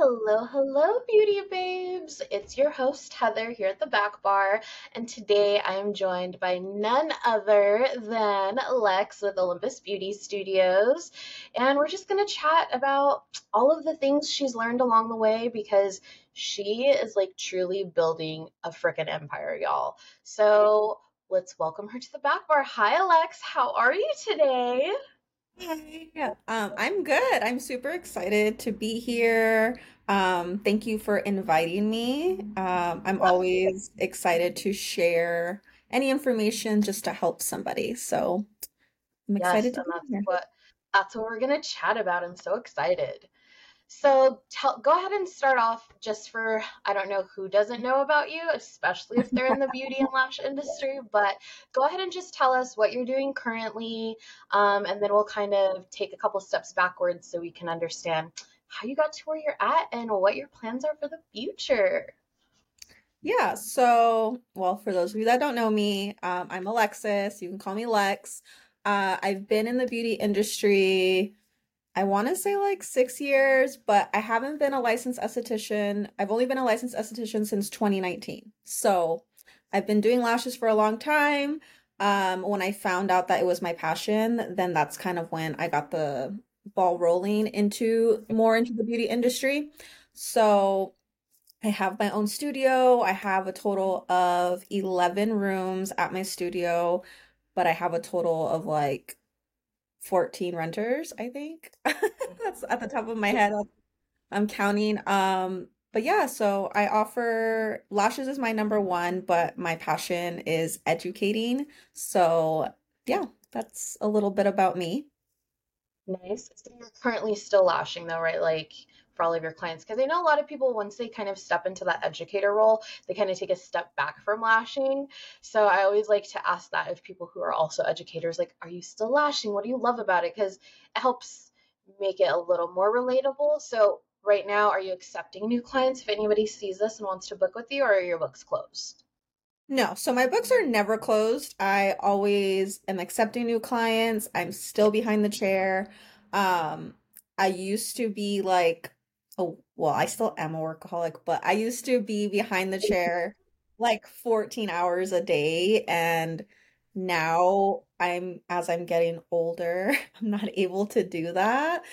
Hello, hello, beauty babes. It's your host, Heather, here at the back bar. And today I am joined by none other than Lex with Olympus Beauty Studios. And we're just going to chat about all of the things she's learned along the way because she is like truly building a freaking empire, y'all. So let's welcome her to the back bar. Hi, Alex. How are you today? Hi. Um, I'm good. I'm super excited to be here. Um, thank you for inviting me. Um, I'm always excited to share any information just to help somebody. So I'm Yes, excited to and be that's here. what that's what we're gonna chat about. I'm so excited. So tell, go ahead and start off just for I don't know who doesn't know about you, especially if they're in the beauty and lash industry, but go ahead and just tell us what you're doing currently, um, and then we'll kind of take a couple steps backwards so we can understand how you got to where you're at and what your plans are for the future. Yeah, so, well, for those of you that don't know me, um, I'm Alexis. You can call me Lex. Uh, I've been in the beauty industry I want to say like six years, but I haven't been a licensed esthetician. I've only been a licensed esthetician since 2019. So I've been doing lashes for a long time. Um, when I found out that it was my passion, then that's kind of when I got the ball rolling into more into the beauty industry. So I have my own studio. I have a total of 11 rooms at my studio, but I have a total of like 14 renters, I think. That's at the top of my head. I'm counting. Um, but yeah, so I offer lashes is my number one, but my passion is educating. So yeah, that's a little bit about me. Nice. So you're currently still lashing though, right? Like for all of your clients, because I know a lot of people once they kind of step into that educator role, they kind of take a step back from lashing. So I always like to ask that of people who are also educators, like, are you still lashing? What do you love about it? Because it helps make it a little more relatable. So right now, are you accepting new clients if anybody sees this and wants to book with you, or are your books closed? No, so my books are never closed. I always am accepting new clients. I'm still behind the chair. Um, I used to be like, oh, well, I still am a workaholic, but I used to be behind the chair like 14 hours a day. And now I'm, as I'm getting older, I'm not able to do that.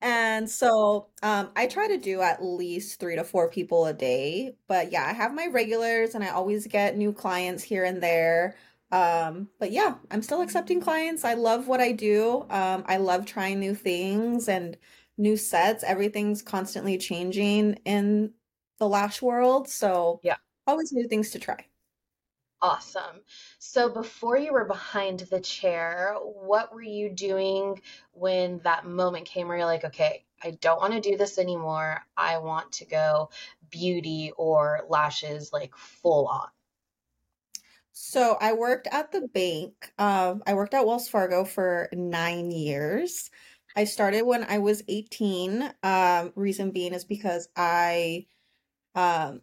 And so um, I try to do at least three to four people a day. But yeah, I have my regulars and I always get new clients here and there. Um, but yeah, I'm still accepting clients. I love what I do. Um, I love trying new things and new sets. Everything's constantly changing in the lash world. So Yeah. always new things to try. Awesome. So before you were behind the chair, what were you doing when that moment came where you're like, okay, I don't want to do this anymore. I want to go beauty or lashes like full on. So I worked at the bank. Um, I worked at Wells Fargo for nine years. I started when I was 18. Um, reason being is because I um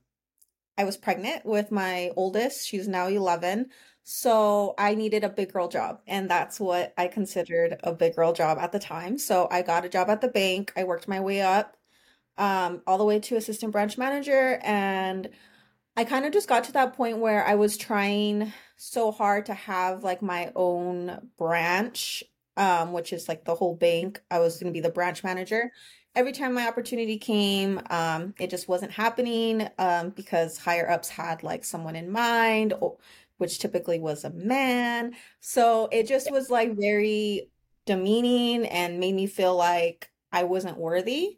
I was pregnant with my oldest. She's now 11. So I needed a big girl job, and that's what I considered a big girl job at the time. So I got a job at the bank. I worked my way up um all the way to assistant branch manager and I kind of just got to that point where I was trying so hard to have like my own branch, um, which is like the whole bank. I was going to be the branch manager. Every time my opportunity came, um, it just wasn't happening, um, because higher ups had like someone in mind, which typically was a man. So it just was like very demeaning and made me feel like I wasn't worthy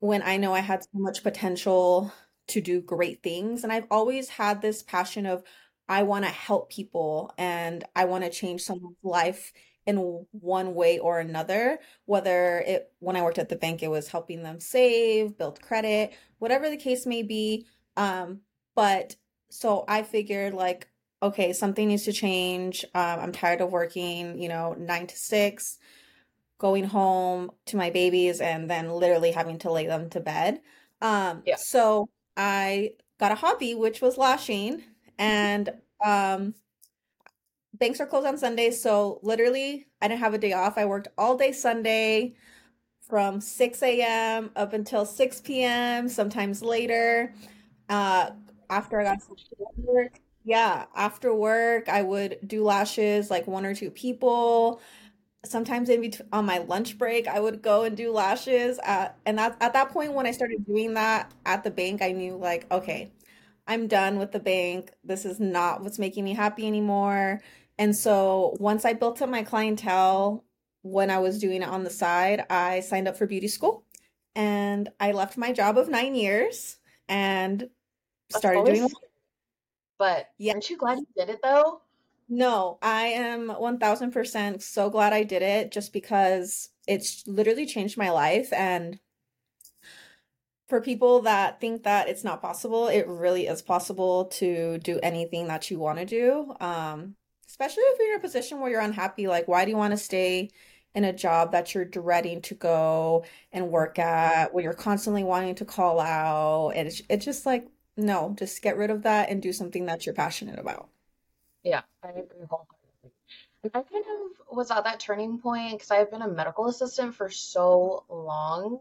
when I know I had so much potential to do great things. And I've always had this passion of I want to help people and I want to change someone's life in one way or another. Whether it, when I worked at the bank, it was helping them save, build credit, whatever the case may be. Um, but so I figured like, okay, something needs to change. Um, I'm tired of working, you know, nine to six going home to my babies and then literally having to lay them to bed. Um, Yeah. so I got a hobby, which was lashing, and um, banks are closed on Sundays, so literally I didn't have a day off. I worked all day Sunday from 6 a.m. up until 6 p.m., sometimes later. Uh, after I got work, yeah, after work, I would do lashes like one or two people. Sometimes in between on my lunch break, I would go and do lashes. At, and that at that point, when I started doing that at the bank, I knew like, okay, I'm done with the bank. This is not what's making me happy anymore. And so once I built up my clientele when I was doing it on the side, I signed up for beauty school and I left my job of nine years and started doing but yeah. aren't you glad you did it though? No, I am 1000% so glad I did it just because it's literally changed my life and for people that think that it's not possible, it really is possible to do anything that you want to do. Um, especially if you're in a position where you're unhappy. Like, why do you want to stay in a job that you're dreading to go and work at, when you're constantly wanting to call out? And it's, it's just like, no, just get rid of that and do something that you're passionate about. Yeah, I agree wholeheartedly. I kind of was at that turning point because I've been a medical assistant for so long.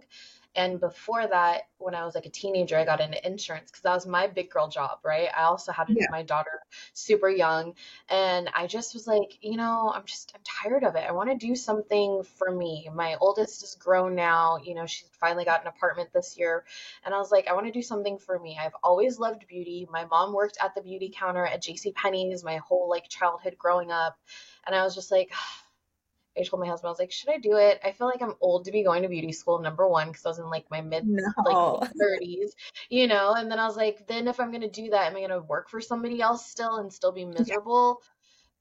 And before that, when I was like a teenager, I got into insurance because that was my big girl job, right? I also had Yeah. my daughter super young. And I just was like, you know, I'm just, I'm tired of it. I want to do something for me. My oldest is grown now. You know, she's finally got an apartment this year. And I was like, I want to do something for me. I've always loved beauty. My mom worked at the beauty counter at J.C. Penney's my whole like childhood growing up. And I was just like, I told my husband, I was like, should I do it? I feel like I'm old to be going to beauty school, number one, because I was in like my mid like No. mid 30s, you know, and then I was like, then if I'm gonna do that, am I gonna work for somebody else still and still be Yeah. miserable?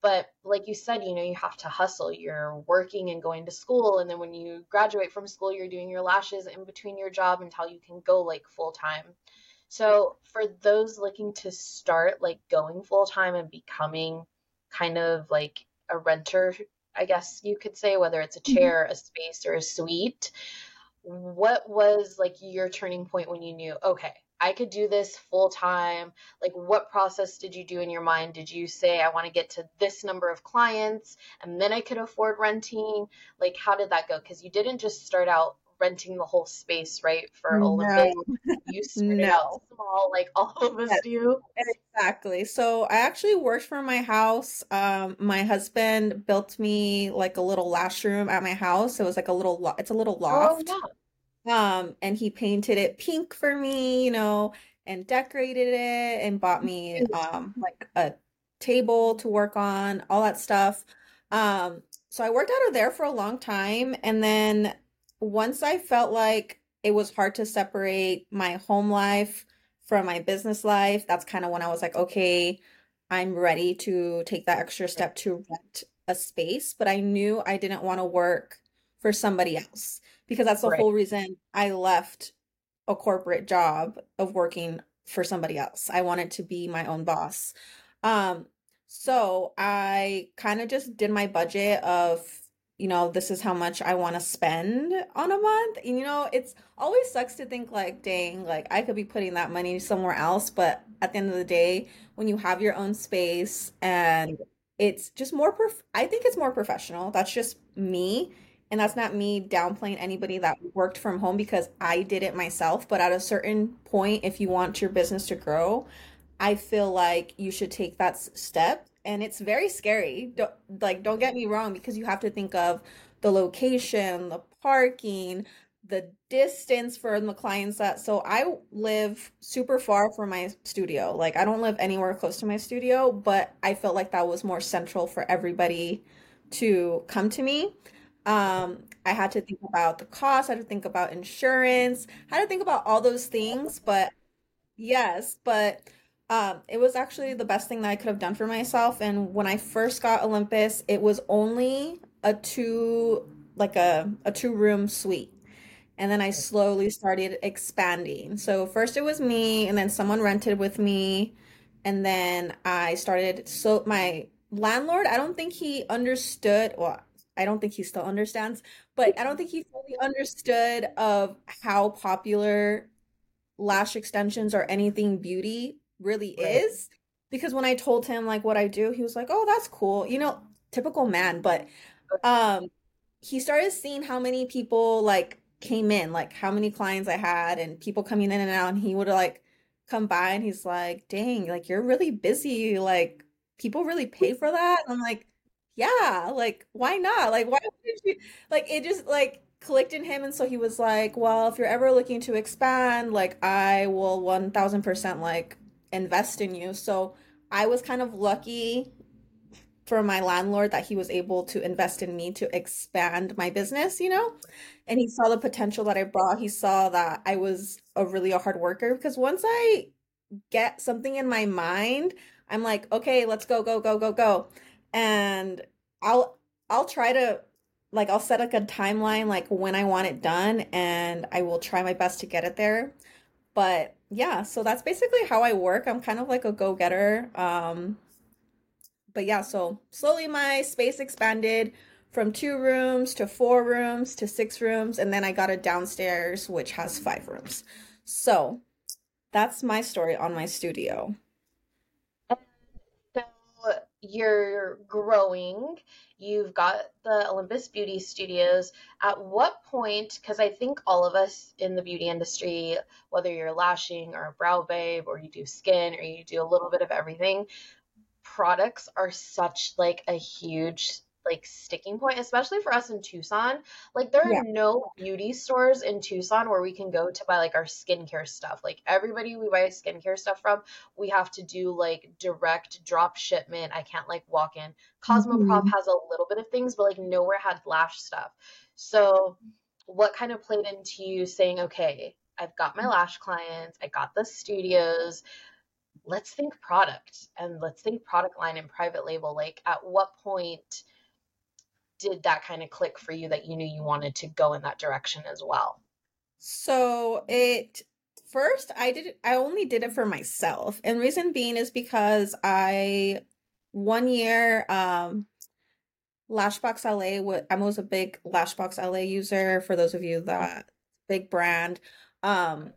But like you said, you know, you have to hustle. You're working and going to school, and then when you graduate from school, you're doing your lashes in between your job until you can go like full time. So for those looking to start like going full time and becoming kind of like a renter, I guess you could say, whether it's a Mhm. chair, a space, or a suite, what was like your turning point when you knew, okay, I could do this full time? Like, what process did you do in your mind? Did you say, I want to get to this number of clients and then I could afford renting? Like, how did that go? Because you didn't just start out renting the whole space, right, for. No, You started out small, like all of us Yes, do. Exactly. So I actually worked for my house. Um, my husband built me like a little lash room at my house. It was like a little lo it's a little Oh, loft. yeah. Um, and he painted it pink for me, you know, and decorated it and bought me Cute. um like a table to work on, all that stuff. Um, so I worked out of there for a long time, and then once I felt like it was hard to separate my home life from my business life, that's kind of when I was like, okay, I'm ready to take that extra step to rent a space, but I knew I didn't want to work for somebody else because that's the Right. whole reason I left a corporate job of working for somebody else. I wanted to be my own boss. Um, so I kind of just did my budget of, you know, this is how much I want to spend on a month. And you know, it's always sucks to think like, dang, like I could be putting that money somewhere else, but at the end of the day, when you have your own space and it's just more prof I think it's more professional. That's just me. And that's not me downplaying anybody that worked from home because I did it myself. But at a certain point, if you want your business to grow, I feel like you should take that step. And it's very scary. Don't, like, don't get me wrong, because you have to think of the location, the parking, the distance for the clients that. So I live super far from my studio. Like, I don't live anywhere close to my studio, but I felt like that was more central for everybody to come to me. Um, I had to think about the cost, I had to think about insurance, I had to think about all those things, but Yes, but um, it was actually the best thing that I could have done for myself. And when I first got Olympus, it was only a two, like a, a two room suite. And then I slowly started expanding. So first it was me, and then someone rented with me. And then I started, so my landlord, I don't think he understood, well, I don't think he still understands, but I don't think he fully understood of how popular lash extensions or anything beauty really Right. is. Because when I told him like what I do, he was like, "Oh, that's cool." You know, typical man, but um he started seeing how many people like came in, like how many clients I had and people coming in and out, and he would like come by and he's like, "Dang, like you're really busy. Like people really pay for that?" And I'm like, "Yeah, like why not? Like why would you like it just like clicked in him and so he was like, "Well, if you're ever looking to expand, like I will 1000% like invest in you." So I was kind of lucky for my landlord that he was able to invest in me to expand my business, you know? And he saw the potential that I brought. He saw that I was a really a hard worker because once I get something in my mind, I'm like, okay, let's go, go, go, go, go. And I'll I'll try to like I'll set like a timeline like when I want it done and I will try my best to get it there. But yeah, so that's basically how I work. I'm kind of like a go-getter. Um but yeah, so slowly my space expanded from two rooms to four rooms to six rooms, and then I got a downstairs which has five rooms. So that's my story on my studio. You're growing. You've got the Olympus Beauty Studios. At what point, because I think all of us in the beauty industry, whether you're lashing or a brow babe or you do skin or you do a little bit of everything, products are such like a huge like sticking point, especially for us in Tucson. Like there Yeah. are no beauty stores in Tucson where we can go to buy like our skincare stuff. Like everybody we buy skincare stuff from, we have to do like direct drop shipment. I can't like walk in. Cosmoprof Mhm. has a little bit of things, but like nowhere had lash stuff. So what kind of played into you saying, okay, I've got my lash clients, I got the studios, let's think product and let's think product line and private label. Like, at what point did that kind of click for you that you knew you wanted to go in that direction as well? So it first I did I only did it for myself. And reason being is because I one year um Lashbox LA I was a big Lashbox LA user for those of you that big brand. Um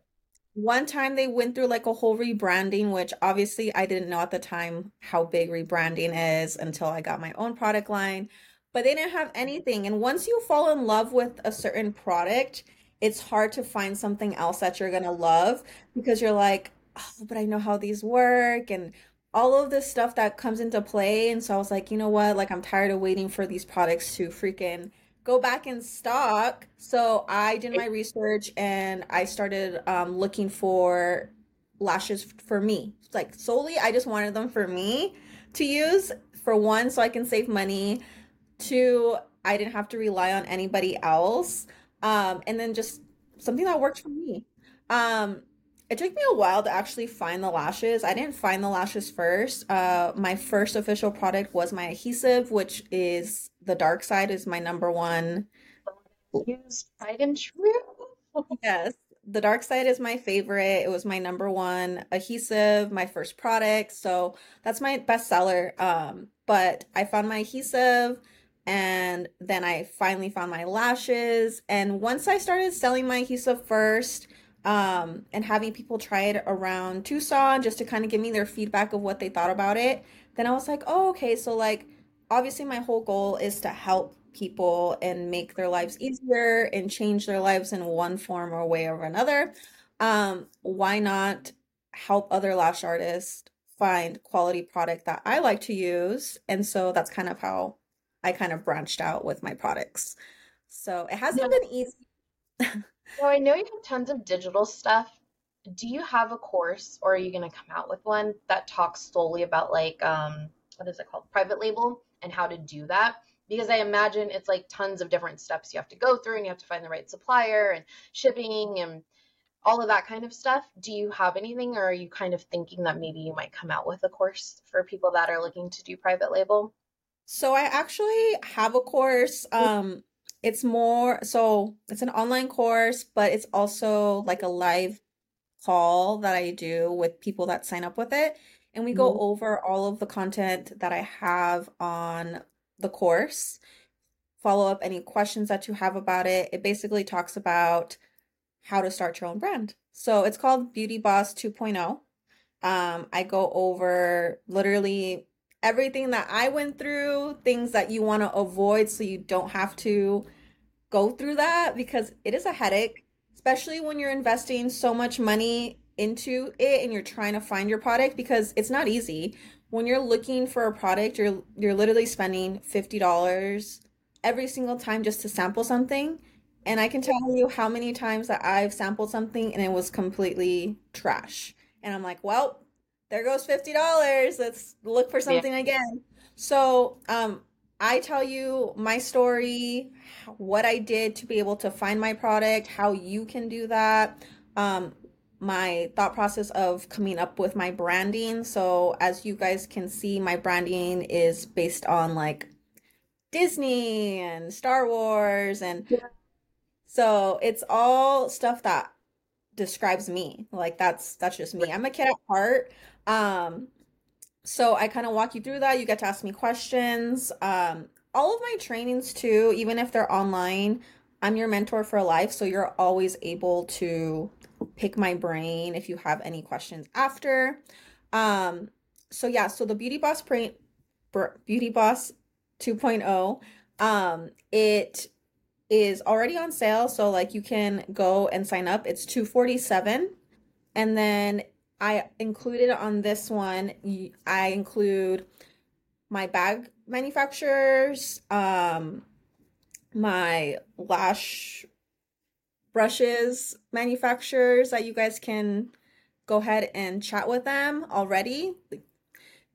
one time they went through like a whole rebranding, which obviously I didn't know at the time how big rebranding is until I got my own product line. But they didn't have anything. And once you fall in love with a certain product, it's hard to find something else that you're gonna love because you're like, oh, but I know how these work and all of this stuff that comes into play. And so I was like, you know what? Like I'm tired of waiting for these products to freaking go back in stock. So I did my research and I started um, looking for lashes for me. Like solely, I just wanted them for me to use for one, so I can save money. Two, I didn't have to rely on anybody else. Um, and then just something that worked for me. Um, it took me a while to actually find the lashes. I didn't find the lashes first. Uh, my first official product was my adhesive, which is the dark side is my number one. Use tried and true. Yes, the dark side is my favorite. It was my number one adhesive, my first product. So that's my best seller. Um, but I found my adhesive and then I finally found my lashes. And once I started selling my adhesive first, um, and having people try it around Tucson just to kind of give me their feedback of what they thought about it, then I was like, oh, okay. So, like, obviously, my whole goal is to help people and make their lives easier and change their lives in one form or way or another. Um, why not help other lash artists find quality product that I like to use? And so that's kind of how I kind of branched out with my products. So it hasn't Now, been easy. so I know you have tons of digital stuff. Do you have a course or are you going to come out with one that talks solely about like um what is it called? Private label and how to do that? Because I imagine it's like tons of different steps you have to go through and you have to find the right supplier and shipping and all of that kind of stuff. Do you have anything or are you kind of thinking that maybe you might come out with a course for people that are looking to do private label? So I actually have a course. Um, it's more so it's an online course, but it's also like a live call that I do with people that sign up with it. And we go Mhm. over all of the content that I have on the course, follow up any questions that you have about it. It basically talks about how to start your own brand. So it's called Beauty Boss 2.0. Um, I go over literally everything that I went through, things that you want to avoid so you don't have to go through that because it is a headache, especially when you're investing so much money into it and you're trying to find your product because it's not easy. When you're looking for a product, you're you're literally spending $50 every single time just to sample something. And I can tell you how many times that I've sampled something and it was completely trash. And I'm like, well, there goes $50. Let's look for Yeah. something again. So, um, I tell you my story, what I did to be able to find my product, how you can do that, um, my thought process of coming up with my branding. So, as you guys can see, my branding is based on like Disney and Star Wars and Yeah. so it's all stuff that describes me. Like that's that's just me. I'm a kid at heart. Um so I kind of walk you through that. You get to ask me questions. Um all of my trainings too, even if they're online, I'm your mentor for life, so you're always able to pick my brain if you have any questions after. Um so yeah, so the Beauty Boss print Beauty Boss 2.0 um it is already on sale, so like you can go and sign up. It's 247 and then I included on this one I include my bag manufacturers, um my lash brushes manufacturers that you guys can go ahead and chat with them already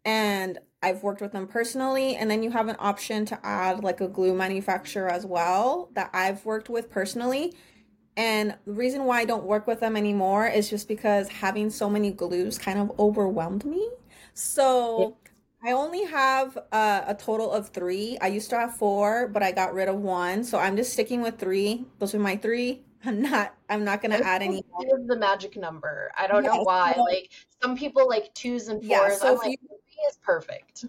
and I've worked with them personally. And then you have an option to add like a glue manufacturer as well that I've worked with personally. And the reason why I don't work with them anymore is just because having so many glues kind of overwhelmed me. Yeah. So I only have uh, a total of three. I used to have four, but I got rid of one. So I'm just sticking with three. Those are my three. I'm not I'm not gonna I add any is the magic number. I don't know why. So Like some people like twos and yeah, fours. so I'm like you three is perfect.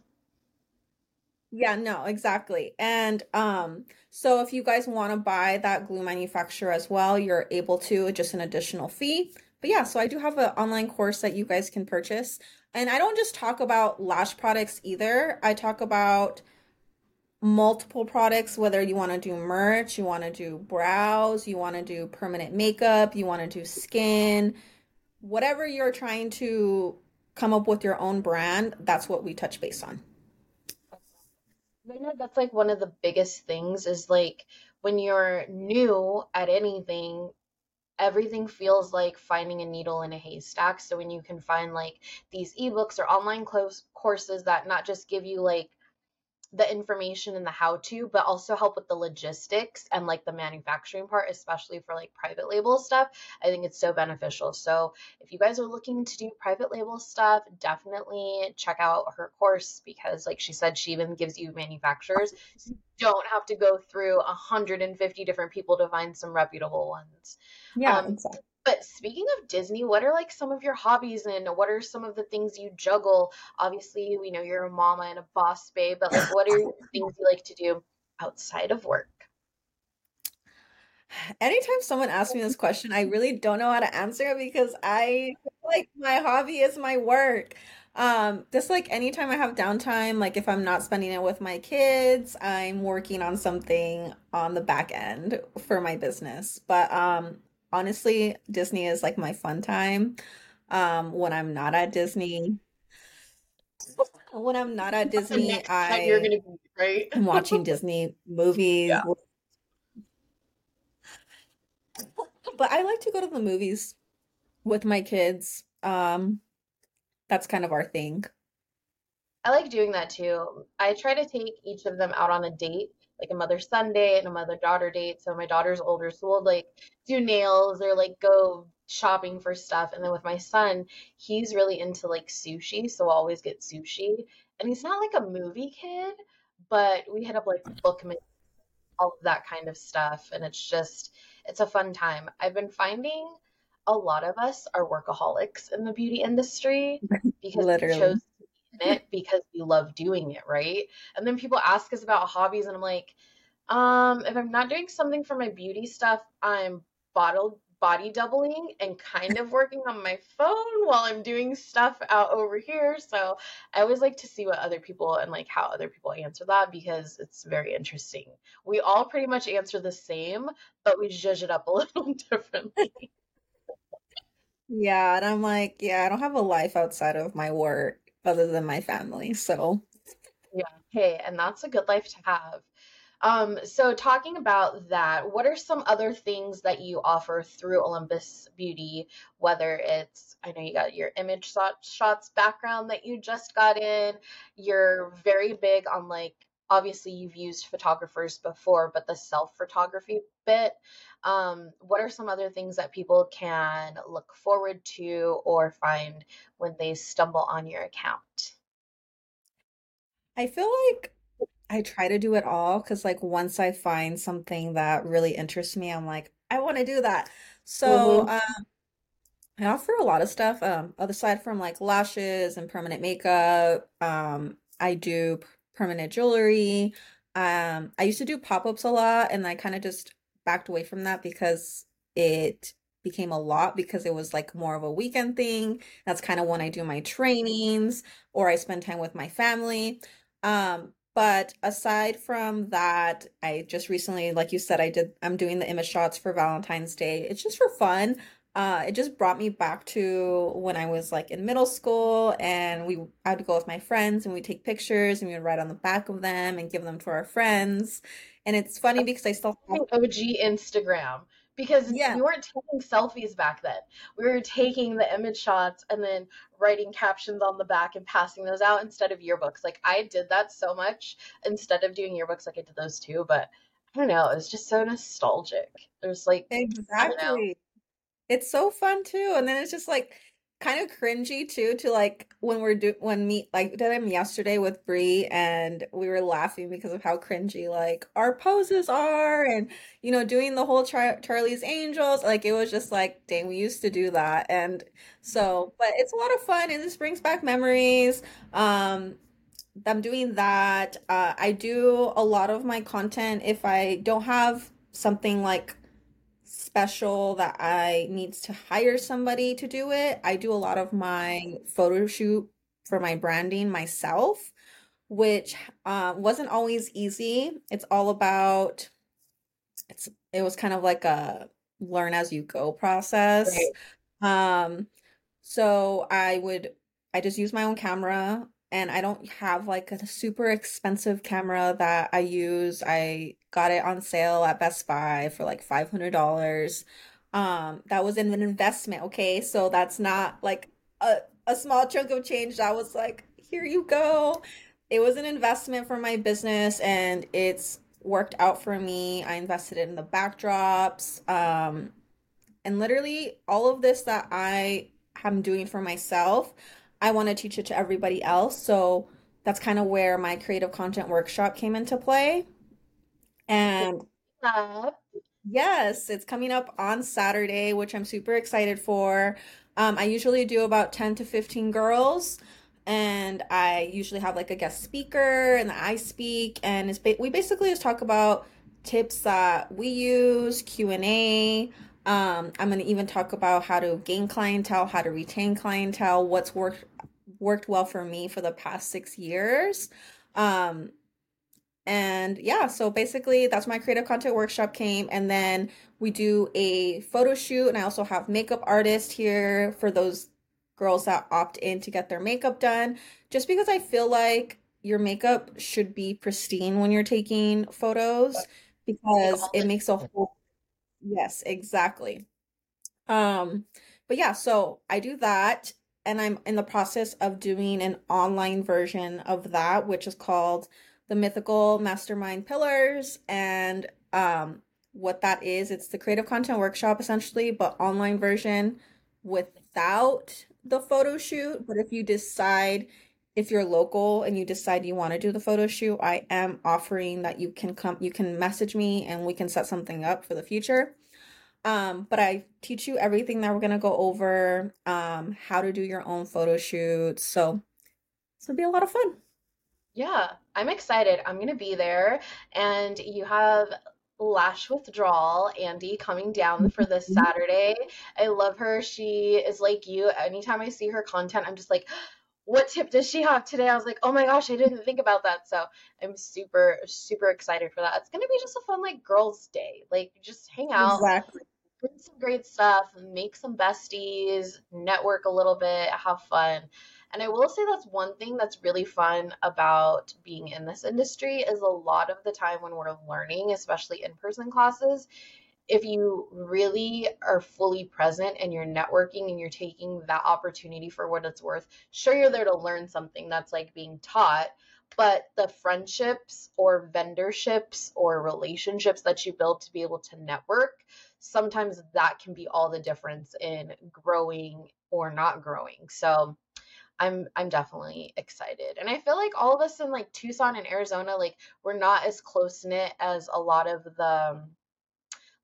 Yeah, no, exactly. And um, so if you guys want to buy that glue manufacturer as well, you're able to, just an additional fee. But yeah, so I do have an online course that you guys can purchase. And I don't just talk about lash products either. I talk about multiple products, whether you want to do merch, you want to do brows, you want to do permanent makeup, you want to do skin, whatever you're trying to come up with your own brand, that's what we touch base on. I know that's like one of the biggest things is like when you're new at anything, everything feels like finding a needle in a haystack. So when you can find like these ebooks or online close courses that not just give you like the information and the how to, but also help with the logistics and like the manufacturing part, especially for like private label stuff. I think it's so beneficial. So if you guys are looking to do private label stuff, definitely check out her course because, like she said, she even gives you manufacturers. So you don't have to go through 150 different people to find some reputable ones. Yeah, Um, exactly. But speaking of Disney, what are like some of your hobbies and what are some of the things you juggle? Obviously, we know you're a mama and a boss babe, but like what are things you like to do outside of work? Anytime someone asks me this question, I really don't know how to answer it because I feel like my hobby is my work. Um, just like anytime I have downtime, like if I'm not spending it with my kids, I'm working on something on the back end for my business. But um, honestly, Disney is like my fun time. Um, when I'm not at Disney, when I'm not at Disney, next time you're I gonna be, right? am watching Disney movies. Yeah. But I like to go to the movies with my kids. Um, that's kind of our thing. I like doing that too. I try to take each of them out on a date, like a mother-son date and a mother-daughter date. So my daughter's older, so we'll like do nails or like go shopping for stuff. And then with my son, he's really into like sushi, so we'll always get sushi. And he's not like a movie kid, but we hit up like Bookman, all of that kind of stuff, and it's just it's a fun time. I've been finding a lot of us are workaholics in the beauty industry because we chose Literally. to be in it because we love doing it, right? And then people ask us about hobbies, and I'm like, um, if I'm not doing something for my beauty stuff, I'm bottled body doubling and kind of working on my phone while I'm doing stuff out over here. So I always like to see what other people and like how other people answer that because it's very interesting. We all pretty much answer the same, but we judge it up a little differently. Yeah, and I'm like, yeah, I don't have a life outside of my work other than my family. So, Yeah. Hey, and that's a good life to have. Um, so talking about that, what are some other things that you offer through Olympus Beauty? Whether it's, I know you got your image shot, shots background that you just got in, you're very big on like, obviously you've used photographers before, but the self photography bit. Um, what are some other things that people can look forward to or find when they stumble on your account? I feel like I try to do it all because, like, once I find something that really interests me, I'm like, I want to do that. So, Mm-hmm. um, I offer a lot of stuff. Um, other side from like lashes and permanent makeup. Um, I do permanent jewelry. Um, I used to do pop-ups a lot, and I kind of just backed away from that because it became a lot because it was like more of a weekend thing. That's kind of when I do my trainings or I spend time with my family. Um, but aside from that, I just recently, like you said, I did, I'm doing the image shots for Valentine's Day. It's just for fun. Uh, it just brought me back to when I was like in middle school and we I would go with my friends and we'd take pictures and we would write on the back of them and give them to our friends. And it's funny because I still have, OG Instagram because yeah, we weren't taking selfies back then. We were taking the image shots and then writing captions on the back and passing those out instead of yearbooks. Like I did that so much instead of doing yearbooks, like I did those too. But I don't know, it was just so nostalgic. There's like, I don't know. exactly. It's so fun too. And then it's just like kind of cringy too to like when we're do when me like did them yesterday with Bree and we were laughing because of how cringy like our poses are and you know doing the whole Char Charlie's Angels like it was just like dang we used to do that and so but it's a lot of fun and this brings back memories um I'm doing that uh I do a lot of my content if I don't have something like special that I needs to hire somebody to do it. I do a lot of my photo shoot for my branding myself, which uh, wasn't always easy. It's all about it's it was kind of like a learn as you go process. Right. Um, so I would I just use my own camera and I don't have like a super expensive camera that I use. I got it on sale at Best Buy for like $500. Um, that was an investment, okay? So that's not like a a small chunk of change that was like, here you go. It was an investment for my business and it's worked out for me. I invested in the backdrops. Um, and literally, all of this that I am doing for myself, I want to teach it to everybody else. So that's kind of where my creative content workshop came into play. And Uh, yes, it's coming up on Saturday, which I'm super excited for. Um, I usually do about 10 to 15 girls, and I usually have like a guest speaker, and I speak, and it's ba we basically just talk about tips that we use, Q&A. Um, I'm gonna even talk about how to gain clientele, how to retain clientele, what's worked worked well for me for the past six years. Um, and yeah, so basically that's my creative content workshop came. And then we do a photo shoot. And I also have makeup artists here for those girls that opt in to get their makeup done. Just because I feel like your makeup should be pristine when you're taking photos because it makes a whole, yes, exactly. Um, but yeah, so I do that, and I'm in the process of doing an online version of that, which is called the Mythical Mastermind Pillars. And um, what that is, it's the creative content workshop essentially, but online version without the photo shoot. But if you decide, if you're local and you decide you want to do the photo shoot, I am offering that you can come, you can message me and we can set something up for the future. Um, but I teach you everything that we're gonna go over, um, how to do your own photo shoots. So this will be a lot of fun. Yeah, I'm excited. I'm gonna be there. And you have lash withdrawal, Andy, coming down for this Mhm. Saturday. I love her. She is like you. Anytime I see her content, I'm just like, what tip does she have today? I was like, oh my gosh, I didn't think about that. So I'm super, super excited for that. It's gonna be just a fun like girls' day. Like just hang out, Exactly. some great stuff, make some besties, network a little bit, have fun. And I will say that's one thing that's really fun about being in this industry is a lot of the time when we're learning, especially in-person classes, if you really are fully present and you're networking and you're taking that opportunity for what it's worth, sure you're there to learn something that's like being taught, but the friendships or vendorships or relationships that you build to be able to network, sometimes that can be all the difference in growing or not growing. So I'm I'm definitely excited. And I feel like all of us in like Tucson and Arizona, like we're not as close knit as a lot of the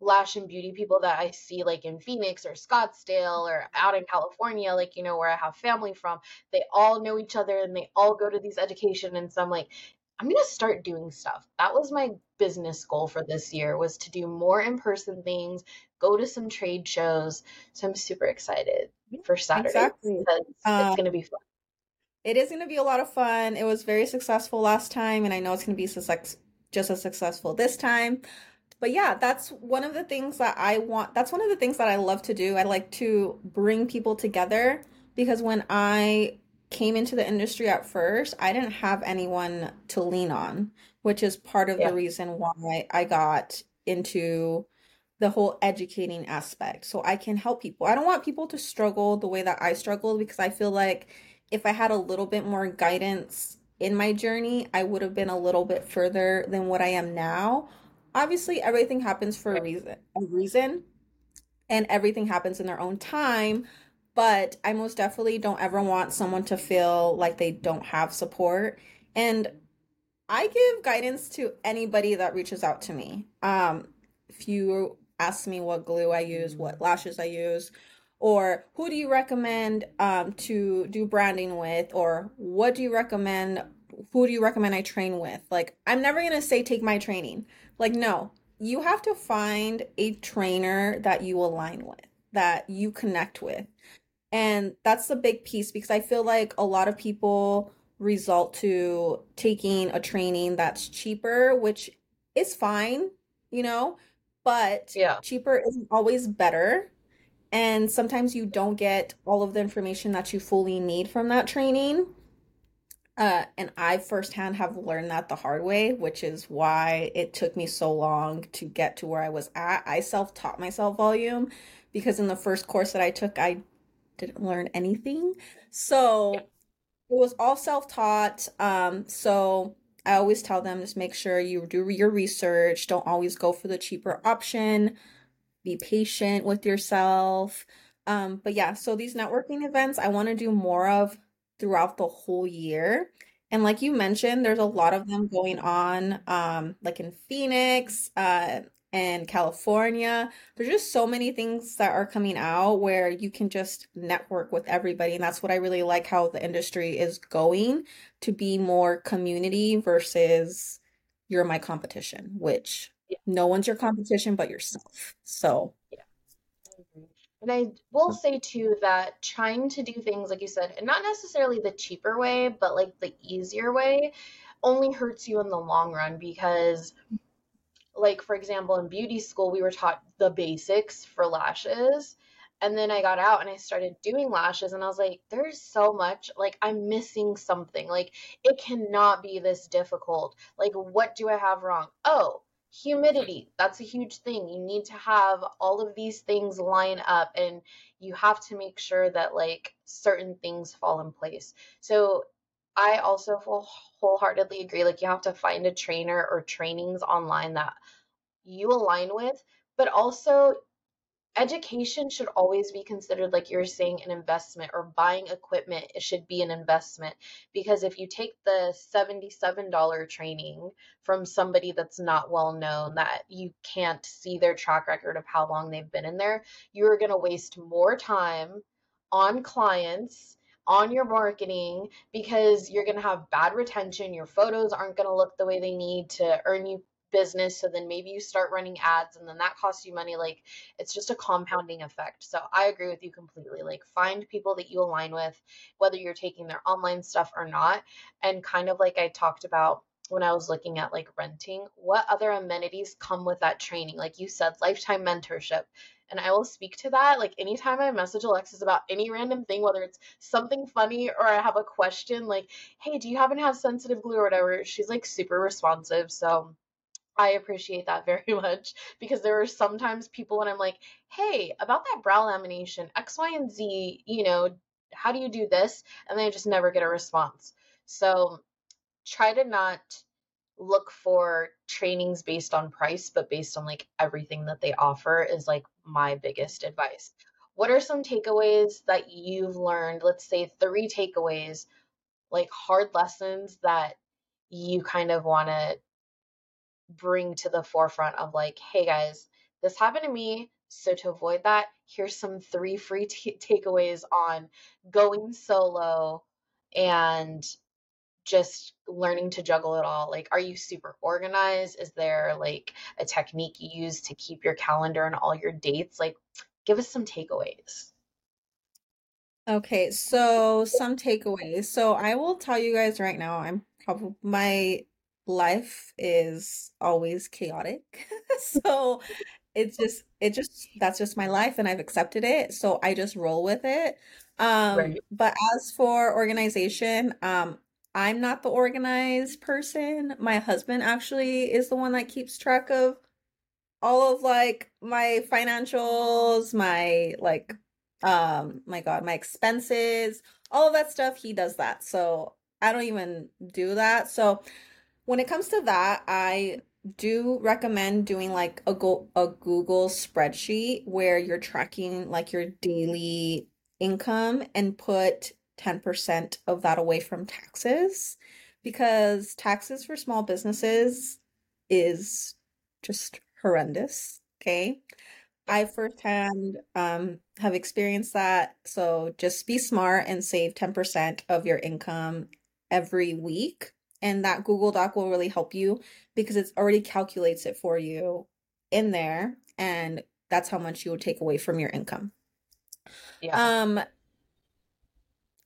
lash and beauty people that I see like in Phoenix or Scottsdale or out in California, like, you know, where I have family from, they all know each other and they all go to these education. And so I'm like, I'm going to start doing stuff. That was my business goal for this year was to do more in-person things, go to some trade shows. So I'm super excited for Saturday Exactly. Um, it's going to be fun. it is going to be a lot of fun. It was very successful last time, and I know it's going to be success just as successful this time. But yeah, that's one of the things that I want. That's one of the things that I love to do. I like to bring people together because when I came into the industry at first, I didn't have anyone to lean on, which is part of Yeah. the reason why I got into the whole educating aspect. So I can help people. I don't want people to struggle the way that I struggled because I feel like if I had a little bit more guidance in my journey, I would have been a little bit further than what I am now obviously everything happens for a reason a reason and everything happens in their own time but i most definitely don't ever want someone to feel like they don't have support and i give guidance to anybody that reaches out to me um if you ask me what glue i use what lashes i use or who do you recommend um, to do branding with or what do you recommend who do you recommend i train with? Like i'm never to say take my training. Like, no, you have to find a trainer that you align with, that you connect with. And that's the big piece because I feel like a lot of people result to taking a training that's cheaper, which is fine, you know, but Yeah. cheaper isn't always better. And sometimes you don't get all of the information that you fully need from that training. Uh, and I firsthand have learned that the hard way, which is why it took me so long to get to where I was at. I self-taught myself volume because in the first course that I took, I didn't learn anything. So Yeah. it was all self-taught. Um, so I always tell them just make sure you do your research. Don't always go for the cheaper option. Be patient with yourself. Um, but yeah, so these networking events I want to do more of throughout the whole year. And like you mentioned, there's a lot of them going on, um, like in Phoenix, uh, and California. There's just so many things that are coming out where you can just network with everybody. And that's what I really like how the industry is going to be more community versus you're my competition, which Yeah. no one's your competition but yourself. So, Yeah. And I will say too that trying to do things like you said, and not necessarily the cheaper way, but like the easier way, only hurts you in the long run because, like, for example, in beauty school, we were taught the basics for lashes. And then I got out and I started doing lashes, and I was like, there's so much, like, I'm missing something. Like, it cannot be this difficult. Like, what do I have wrong? Oh, humidity. That's a huge thing. You need to have all of these things line up, and you have to make sure that, like, certain things fall in place. So, I also full wholeheartedly agree. Like, you have to find a trainer or trainings online that you align with, but also education should always be considered, like you're saying, an investment or buying equipment, it should be an investment. Because if you take the $77 training from somebody that's not well known, that you can't see their track record of how long they've been in there, you're going to waste more time on clients. On your marketing, because you're going to have bad retention, your photos aren't going to look the way they need to earn you business so then maybe you start running ads and then that costs you money like it's just a compounding effect so i agree with you completely like find people that you align with whether you're taking their online stuff or not and kind of like i talked about when I was looking at like renting, what other amenities come with that training? Like you said, lifetime mentorship. And I will speak to that. Like anytime I message Alexis about any random thing, whether it's something funny or I have a question, like, hey, do you happen to have sensitive glue or whatever? She's like super responsive. So I appreciate that very much because there are sometimes people when I'm like, hey, about that brow lamination, X, Y, and Z, you know, how do you do this? And then I just never get a response. So try to not look for trainings based on price, but based on like everything that they offer is like my biggest advice. What are some takeaways that you've learned? Let's say three takeaways, like hard lessons that you kind of want to bring to the forefront of like, hey guys, this happened to me. So to avoid that, here's some three free t- takeaways on going solo and just learning to juggle it all like are you super organized? Is there like a technique you use to keep your calendar and all your dates? Like give us some takeaways. Okay so some takeaways. So i will tell you guys right now i'm probably my life is always chaotic. So it's just it just that's just my life and i've accepted it so i just roll with it. Um right. but as for organization um I'm not the organized person. My husband actually is the one that keeps track of all of like my financials, my like um my god, my expenses, all of that stuff. He does that. So I don't even do that. So when it comes to that, I do recommend doing like a go a Google spreadsheet where you're tracking like your daily income and put 10% of that away from taxes because taxes for small businesses is just horrendous. Okay. I firsthand um, have experienced that. So just be smart and save 10% of your income every week. And that Google Doc will really help you because it already calculates it for you in there. And that's how much you would take away from your income. Yeah. Um,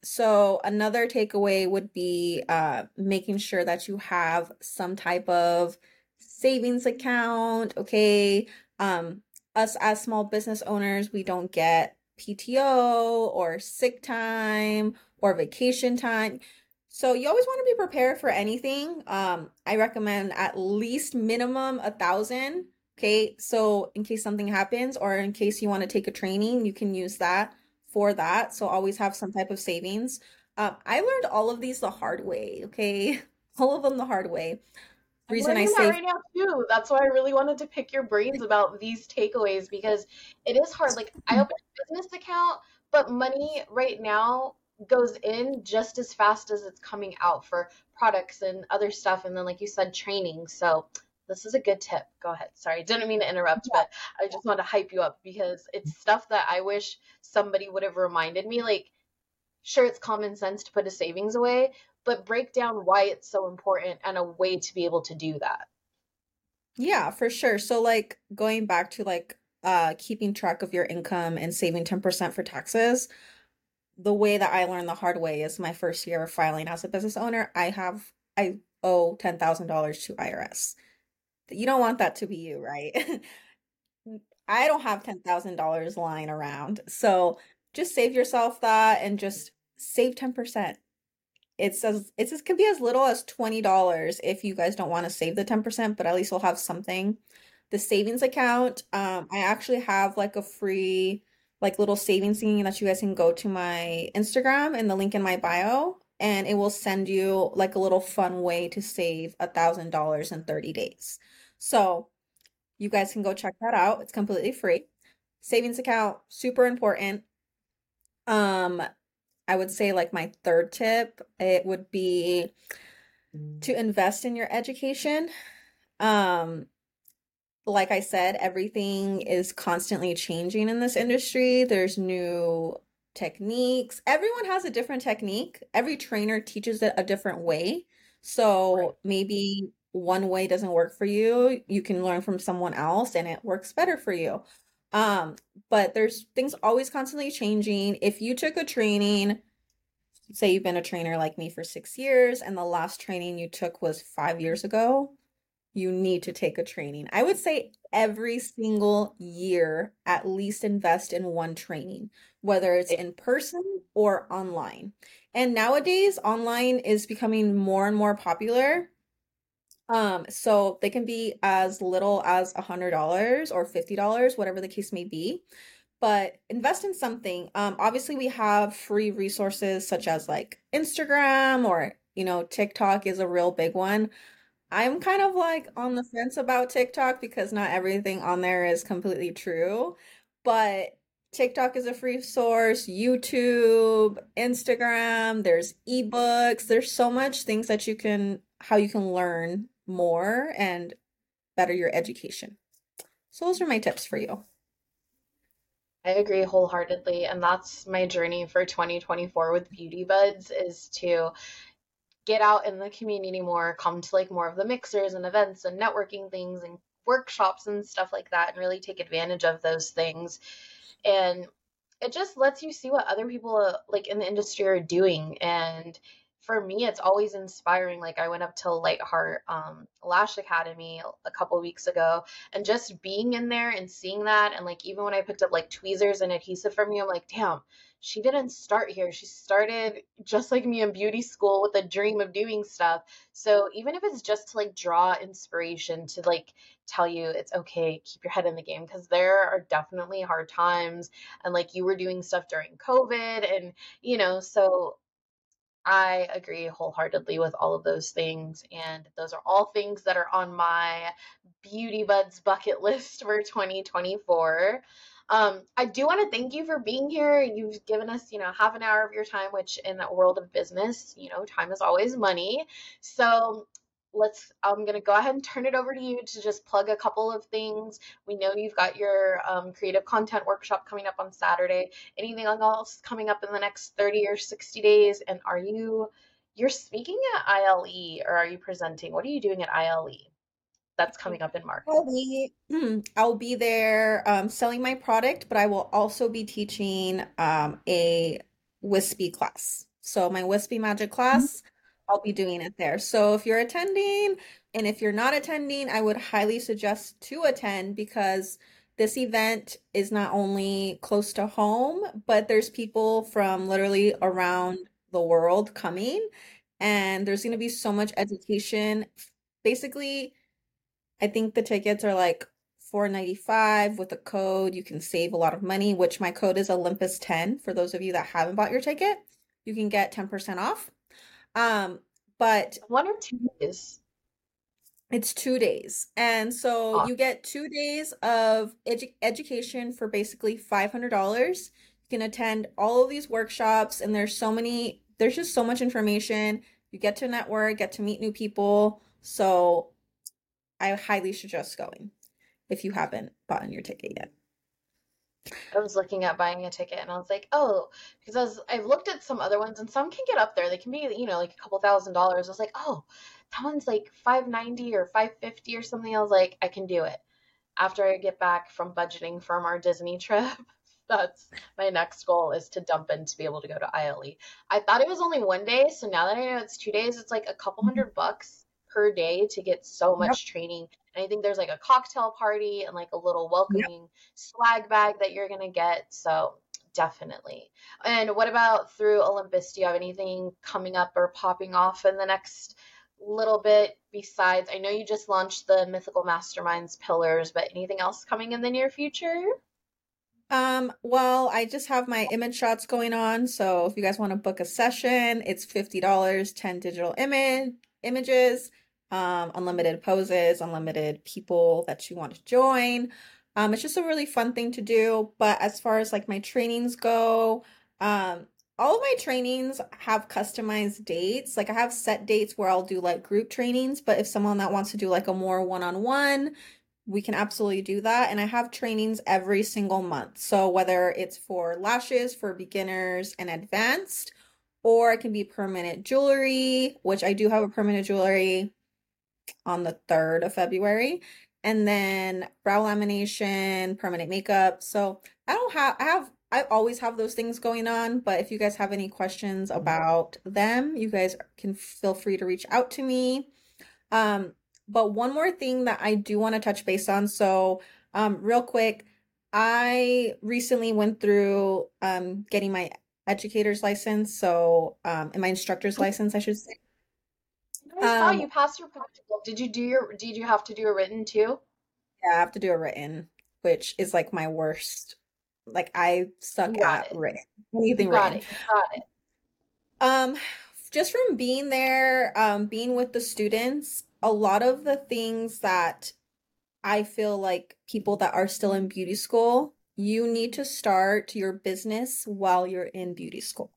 so another takeaway would be uh, making sure that you have some type of savings account. Okay, um, us as small business owners, we don't get PTO or sick time or vacation time. So you always want to be prepared for anything. Um, I recommend at least minimum a thousand. Okay, so in case something happens or in case you want to take a training, you can use that for that. So always have some type of savings. Um, I learned all of these the hard way. Okay, all of them the hard way. Reason I say right now too. That's why I really wanted to pick your brains about these takeaways because it is hard. Like I opened a business account, but money right now goes in just as fast as it's coming out for products and other stuff and then like you said training so this is a good tip. Go ahead. Sorry, didn't mean to interrupt, yeah. but I just want to hype you up because it's stuff that I wish somebody would have reminded me. Like, sure, it's common sense to put a savings away, but break down why it's so important and a way to be able to do that. Yeah, for sure. So, like, going back to like uh keeping track of your income and saving 10% for taxes, the way that I learned the hard way is my first year of filing as a business owner. I have I owe $10,000 to IRS you don't want that to be you, right? I don't have $10,000 lying around. So just save yourself that and just save 10%. It's as it's it can be as little as $20 if you guys don't want to save the 10%, but at least we'll have something. The savings account, um, I actually have like a free like little savings thing that you guys can go to my Instagram and the link in my bio and it will send you like a little fun way to save a thousand dollars in 30 days. So you guys can go check that out. It's completely free. Savings account, super important. Um, I would say like my third tip, it would be to invest in your education. Um, like I said, everything is constantly changing in this industry. There's new techniques. Everyone has a different technique. Every trainer teaches it a different way. So right. maybe one way doesn't work for you, you can learn from someone else and it works better for you. Um, but there's things always constantly changing. If you took a training, say you've been a trainer like me for six years, and the last training you took was five years ago, you need to take a training. I would say every single year, at least invest in one training, whether it's in person or online. And nowadays, online is becoming more and more popular. Um, so they can be as little as a hundred dollars or fifty dollars, whatever the case may be. But invest in something. Um, obviously we have free resources such as like Instagram or you know, TikTok is a real big one. I'm kind of like on the fence about TikTok because not everything on there is completely true. But TikTok is a free source, YouTube, Instagram, there's ebooks, there's so much things that you can how you can learn more and better your education. So those are my tips for you. I agree wholeheartedly, and that's my journey for 2024 with Beauty Buds is to get out in the community more, come to like more of the mixers and events and networking things and workshops and stuff like that and really take advantage of those things. And it just lets you see what other people like in the industry are doing and for me, it's always inspiring. Like I went up to Light Heart um, Lash Academy a couple weeks ago, and just being in there and seeing that, and like even when I picked up like tweezers and adhesive from you, I'm like, damn, she didn't start here. She started just like me in beauty school with a dream of doing stuff. So even if it's just to like draw inspiration to like tell you it's okay, keep your head in the game because there are definitely hard times and like you were doing stuff during COVID and you know, so I agree wholeheartedly with all of those things. And those are all things that are on my Beauty Buds bucket list for 2024. Um, I do want to thank you for being here. You've given us, you know, half an hour of your time, which in a world of business, you know, time is always money. So let's i'm going to go ahead and turn it over to you to just plug a couple of things. We know you've got your um, creative content workshop coming up on saturday. Anything else coming up in the next 30 or 60 days? And are you you're speaking at ile or are you presenting? What are you doing at ile that's coming up in march? I'll be, I'll be there um, selling my product but i will also be teaching um, a wispy class. So my wispy magic class mm-hmm I'll be doing it there. So if you're attending and if you're not attending, I would highly suggest to attend because this event is not only close to home, but there's people from literally around the world coming and there's going to be so much education. Basically, I think the tickets are like 495 with a code. You can save a lot of money, which my code is Olympus10 for those of you that haven't bought your ticket. You can get 10% off. Um, but one or two days. It's two days. And so you get two days of edu- education for basically $500. You can attend all of these workshops, and there's so many, there's just so much information. You get to network, get to meet new people. So I highly suggest going if you haven't bought your ticket yet. I was looking at buying a ticket and I was like, oh, because I was I've looked at some other ones and some can get up there. They can be, you know, like a couple thousand dollars. I was like, oh, that one's like 590 or 550 or something. I was like, I can do it. After I get back from budgeting from our Disney trip, that's my next goal is to dump in to be able to go to ILE. I thought it was only one day, so now that I know it's two days, it's like a couple hundred bucks per day to get so much yep. training and I think there's like a cocktail party and like a little welcoming yep. swag bag that you're going to get. So definitely. And what about through Olympus? Do you have anything coming up or popping off in the next little bit besides? I know you just launched the Mythical Masterminds pillars, but anything else coming in the near future? Um, well, I just have my image shots going on. So if you guys want to book a session, it's $50, 10 digital image images um, unlimited poses, unlimited people that you want to join. Um, it's just a really fun thing to do. But as far as like my trainings go, um, all of my trainings have customized dates. Like I have set dates where I'll do like group trainings, but if someone that wants to do like a more one-on-one, we can absolutely do that. And I have trainings every single month. So whether it's for lashes for beginners and advanced, or it can be permanent jewelry, which I do have a permanent jewelry on the 3rd of February. And then brow lamination, permanent makeup. So I don't have, I have, I always have those things going on. But if you guys have any questions about them, you guys can feel free to reach out to me. Um, but one more thing that I do want to touch base on. So, um, real quick, I recently went through um getting my educator's license, so um and my instructor's license, I should say. I saw Um, you pass your practical. Did you do your, did you have to do a written too? yeah, I have to do a written, which is like my worst. Like I suck at it. written, You anything got written. it. Got it. Um, just from being there, um, being with the students, a lot of the things that I feel like people that are still in beauty school, you need to start your business while you're in beauty school.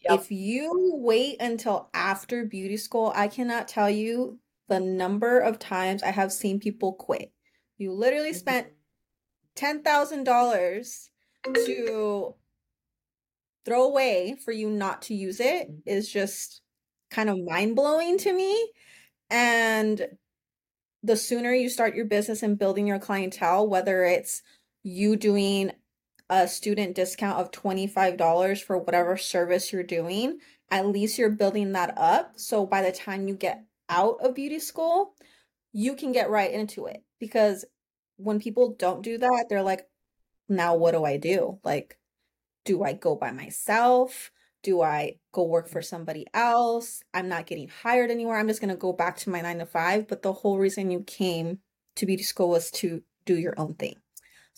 Yep. If you wait until after beauty school, I cannot tell you the number of times I have seen people quit. You literally Mhm. spent $10,000 to throw away for you not to use it is just kind of mind-blowing to me. And the sooner you start your business and building your clientele, whether it's you doing a student discount of $25 for whatever service you're doing, at least you're building that up. So by the time you get out of beauty school, you can get right into it. Because when people don't do that, they're like, now what do I do? Like, do I go by myself? Do I go work for somebody else? I'm not getting hired anywhere. I'm just going to go back to my nine to five. But the whole reason you came to beauty school was to do your own thing.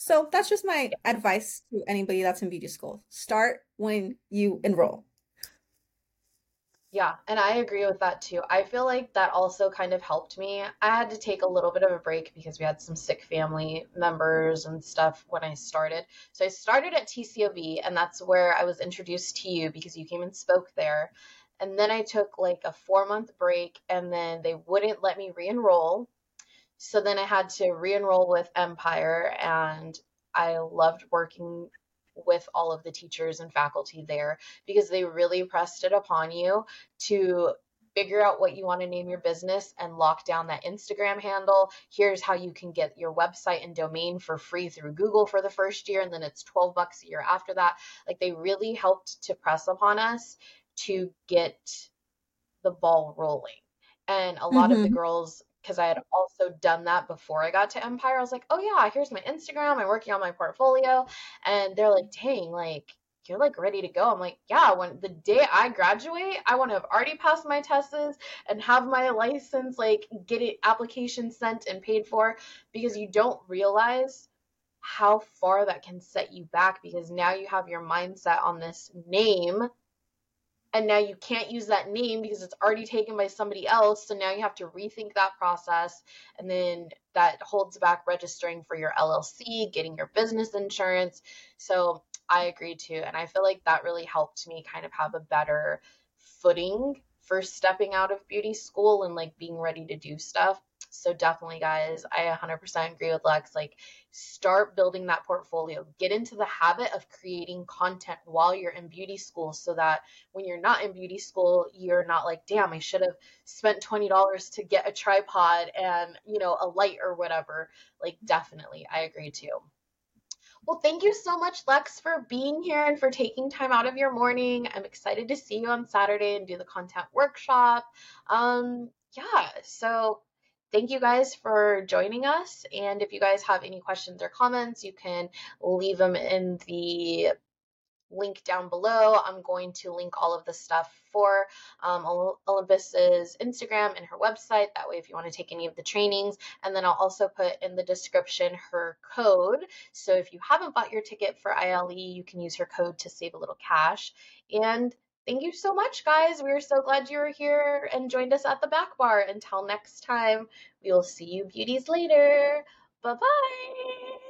So that's just my advice to anybody that's in beauty school. Start when you enroll. Yeah, and I agree with that too. I feel like that also kind of helped me. I had to take a little bit of a break because we had some sick family members and stuff when I started. So I started at TCOB, and that's where I was introduced to you because you came and spoke there. And then I took like a four month break, and then they wouldn't let me re-enroll. So then I had to re-enroll with Empire, and I loved working with all of the teachers and faculty there because they really pressed it upon you to figure out what you want to name your business and lock down that Instagram handle. Here's how you can get your website and domain for free through Google for the first year, and then it's 12 bucks a year after that. Like they really helped to press upon us to get the ball rolling. And a lot of the Mm-hmm. girls, because I had also done that before I got to Empire, I was like, oh yeah, here's my Instagram. I'm working on my portfolio. And they're like, dang, like, you're like ready to go. I'm like, yeah, when the day I graduate, I want to have already passed my tests and have my license, like, get it application sent and paid for because you don't realize how far that can set you back because now you have your mindset on this name and now you can't use that name because it's already taken by somebody else so now you have to rethink that process and then that holds back registering for your llc getting your business insurance. So i agree to and i feel like that really helped me kind of have a better footing for stepping out of beauty school and like being ready to do stuff so definitely guys i 100% agree with lex like start building that portfolio get into the habit of creating content while you're in beauty school so that when you're not in beauty school, you're not like, damn, I should have spent $20 to get a tripod and, you know, a light or whatever. Like, definitely, I agree too. Well, thank you so much, Lex, for being here and for taking time out of your morning. I'm excited to see you on Saturday and do the content workshop. Um, yeah, so thank you guys for joining us. And if you guys have any questions or comments, you can leave them in the link down below. I'm going to link all of the stuff for um, Olympus's Instagram and her website. That way, if you want to take any of the trainings, and then I'll also put in the description her code. So if you haven't bought your ticket for ILE, you can use her code to save a little cash. And thank you so much, guys. We are so glad you were here and joined us at the back bar. Until next time, we will see you beauties later. Bye bye.